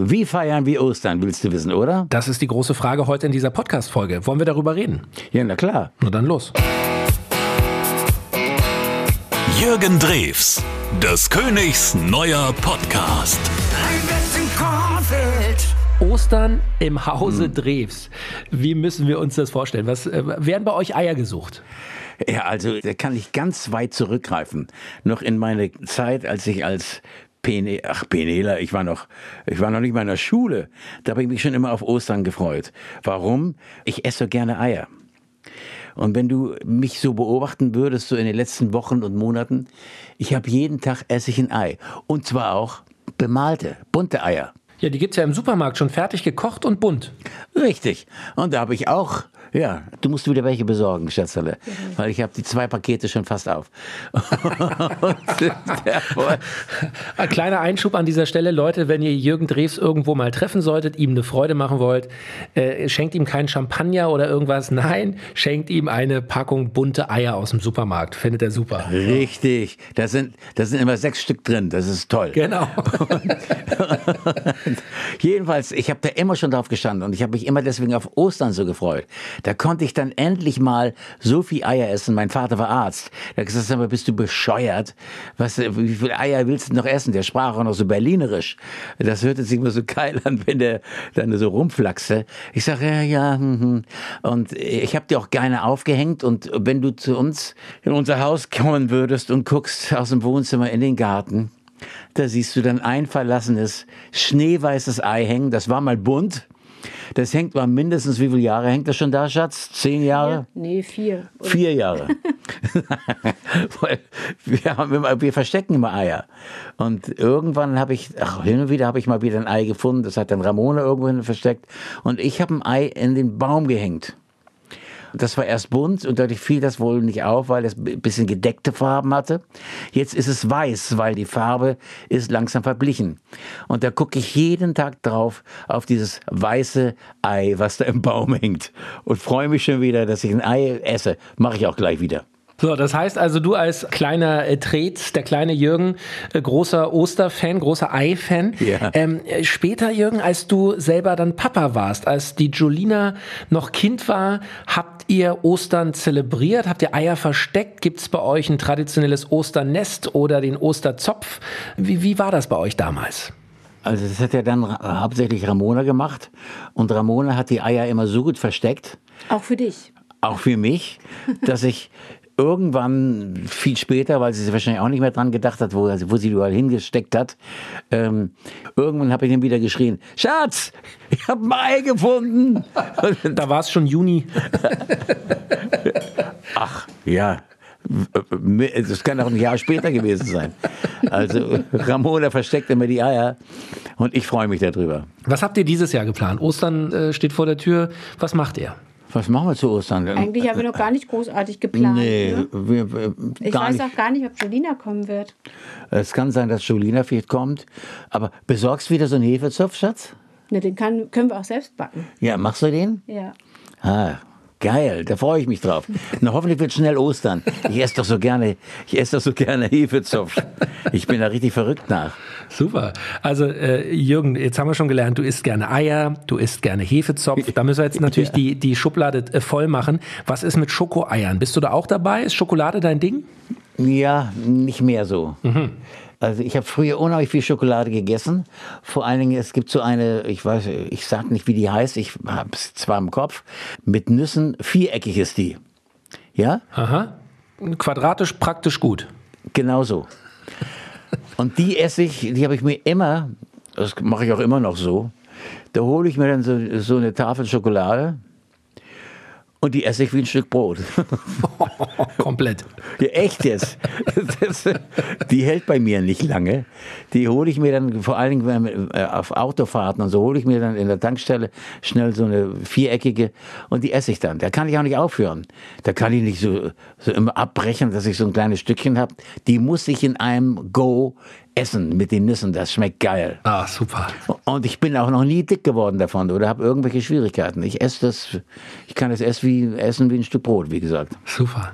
Wie feiern wir Ostern, willst du wissen, oder? Das ist die große Frage heute in dieser Podcast-Folge. Wollen wir darüber reden? Ja, na klar. Na dann los. Jürgen Drews, des Königs neuer Podcast. Ostern im Hause Drews. Wie müssen wir uns das vorstellen? Was äh, werden bei euch Eier gesucht? Ja, also da kann ich ganz weit zurückgreifen. Noch in meine Zeit, als ich als Pene, ach Penela, ich war noch, ich war noch nicht mal in der Schule. Da habe ich mich schon immer auf Ostern gefreut. Warum? Ich esse so gerne Eier. Und wenn du mich so beobachten würdest, so in den letzten Wochen und Monaten, ich habe jeden Tag esse ich ein Ei. Und zwar auch bemalte, bunte Eier. Ja, die gibt's ja im Supermarkt schon fertig gekocht und bunt. Richtig. Und da habe ich auch ja, du musst wieder welche besorgen, Schätzerle, weil ich habe die zwei Pakete schon fast auf. Ein kleiner Einschub an dieser Stelle, Leute, wenn ihr Jürgen Drews irgendwo mal treffen solltet, ihm eine Freude machen wollt, äh, schenkt ihm keinen Champagner oder irgendwas, nein, schenkt ihm eine Packung bunte Eier aus dem Supermarkt, findet er super. Richtig, da sind, da sind immer sechs Stück drin, das ist toll. Genau. jedenfalls, ich habe da immer schon drauf gestanden und ich habe mich immer deswegen auf Ostern so gefreut. Da konnte ich dann endlich mal so viel Eier essen. Mein Vater war Arzt. Er hat gesagt, aber bist du bescheuert? Was, wie viele Eier willst du noch essen? Der sprach auch noch so berlinerisch. Das hörte sich immer so geil an, wenn der dann so rumflaxte. Ich sage, ja, ja. Hm, hm. Und ich habe dir auch gerne aufgehängt. Und wenn du zu uns in unser Haus kommen würdest und guckst aus dem Wohnzimmer in den Garten, da siehst du dann ein verlassenes, schneeweißes Ei hängen. Das war mal bunt. Das hängt mal mindestens, wie viele Jahre hängt das schon da, Schatz? Zehn Jahre? Vier? Nee, vier. Vier Jahre. wir, haben, wir verstecken immer Eier. Und irgendwann habe ich, ach, hin und wieder habe ich mal wieder ein Ei gefunden. Das hat dann Ramona irgendwo versteckt. Und ich habe ein Ei in den Baum gehängt. Das war erst bunt und dadurch fiel das wohl nicht auf, weil es ein bisschen gedeckte Farben hatte. Jetzt ist es weiß, weil die Farbe ist langsam verblichen. Und da gucke ich jeden Tag drauf auf dieses weiße Ei, was da im Baum hängt. Und freue mich schon wieder, dass ich ein Ei esse. Mache ich auch gleich wieder. So, das heißt also, du als kleiner äh, Tret, der kleine Jürgen, äh, großer Osterfan, großer Ei-Fan. Ja. Ähm, später, Jürgen, als du selber dann Papa warst, als die Julina noch Kind war, habt ihr Ostern zelebriert? Habt ihr Eier versteckt? Gibt es bei euch ein traditionelles Osternest oder den Osterzopf? Wie, wie war das bei euch damals? Also das hat ja dann hauptsächlich Ramona gemacht und Ramona hat die Eier immer so gut versteckt. Auch für dich. Auch für mich, dass ich irgendwann viel später, weil sie sich wahrscheinlich auch nicht mehr dran gedacht hat, wo, wo sie überall hingesteckt hat, ähm, irgendwann habe ich dann wieder geschrien, Schatz, ich habe ein Ei gefunden. da war es schon Juni. Ach, ja. Das kann auch ein Jahr später gewesen sein. Also Ramona versteckt immer die Eier und ich freue mich darüber. Was habt ihr dieses Jahr geplant? Ostern äh, steht vor der Tür. Was macht ihr? Was machen wir zu Ostern? Eigentlich haben wir noch gar nicht großartig geplant. Nee, ne? wir, wir, Ich weiß nicht. auch gar nicht, ob Jolina kommen wird. Es kann sein, dass Jolina vielleicht kommt. Aber besorgst wieder so einen Hefezopf, Schatz? Ne, den kann, können wir auch selbst backen. Ja, machst du den? Ja. Ah, geil, da freue ich mich drauf. Na, hoffentlich wird schnell Ostern. Ich esse doch so gerne, ich esse doch so gerne Hefezopf. Ich bin da richtig verrückt nach. Super. Also äh, Jürgen, jetzt haben wir schon gelernt, du isst gerne Eier, du isst gerne Hefezopf. Da müssen wir jetzt natürlich die, die Schublade äh, voll machen. Was ist mit Schokoeiern? Bist du da auch dabei? Ist Schokolade dein Ding? Ja, nicht mehr so. Also ich habe früher unheimlich viel Schokolade gegessen. Vor allen Dingen, es gibt so eine, ich weiß, ich sag nicht, wie die heißt, ich habe es zwar im Kopf, mit Nüssen, viereckig ist die. Ja, Aha. Quadratisch praktisch gut. genau so. Und die esse ich, die habe ich mir immer, das mache ich auch immer noch so, da hole ich mir dann so, so eine Tafel Schokolade und die esse ich wie ein Stück Brot. Komplett. Ja, echt jetzt. Das, die hält bei mir nicht lange. Die hole ich mir dann, vor allen Dingen wenn, äh, auf Autofahrten und so, hole ich mir dann in der Tankstelle schnell so eine viereckige und die esse ich dann. Da kann ich auch nicht aufhören. Da kann ich nicht so, so immer abbrechen, dass ich so ein kleines Stückchen habe. Die muss ich in einem Go essen mit den Nüssen, das schmeckt geil. Ah, super. Und ich bin auch noch nie dick geworden davon oder habe irgendwelche Schwierigkeiten. Ich esse das, ich kann das essen wie, essen wie ein Stück Brot, wie gesagt. Super.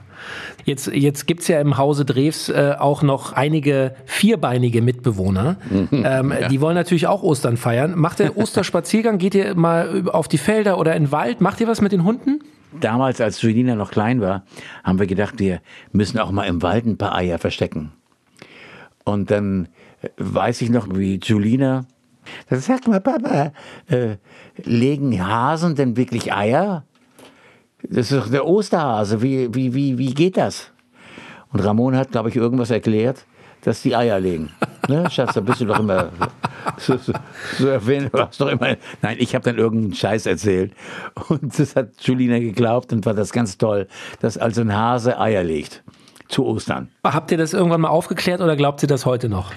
Jetzt, jetzt gibt's ja im Hause Drews äh, auch noch einige vierbeinige Mitbewohner. ähm, Die wollen natürlich auch Ostern feiern. Macht ihr Osterspaziergang? Geht ihr mal auf die Felder oder in den Wald? Macht ihr was mit den Hunden? Damals, als Julina noch klein war, haben wir gedacht, wir müssen auch mal im Wald ein paar Eier verstecken. Und dann äh, weiß ich noch, wie Julina, das sagt mal, Papa, äh, legen Hasen denn wirklich Eier? Das ist doch der Osterhase, wie, wie, wie, wie geht das? Und Ramon hat, glaube ich, irgendwas erklärt, dass die Eier legen. Ne, Schatz, da bist du doch immer so, so, so erwähnt, du hast doch immer. Nein, ich habe dann irgendeinen Scheiß erzählt. Und das hat Julina geglaubt und war das ganz toll, dass also ein Hase Eier legt. Zu Ostern. Habt ihr das irgendwann mal aufgeklärt oder glaubt ihr das heute noch?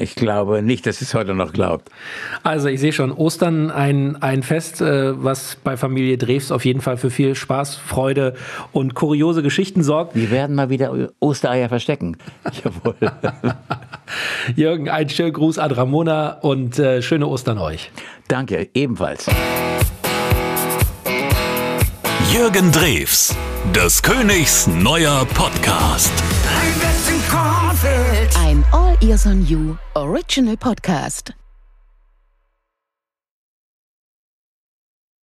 Ich glaube nicht, dass es heute noch glaubt. Also ich sehe schon, Ostern ein, ein Fest, äh, was bei Familie Drews auf jeden Fall für viel Spaß, Freude und kuriose Geschichten sorgt. Wir werden mal wieder Ostereier verstecken. Jawohl. Jürgen, einen schönen Gruß an Ramona und äh, schöne Ostern euch. Danke, ebenfalls. Jürgen Drews, des Königs neuer Podcast. Ein All Ears on You Original Podcast.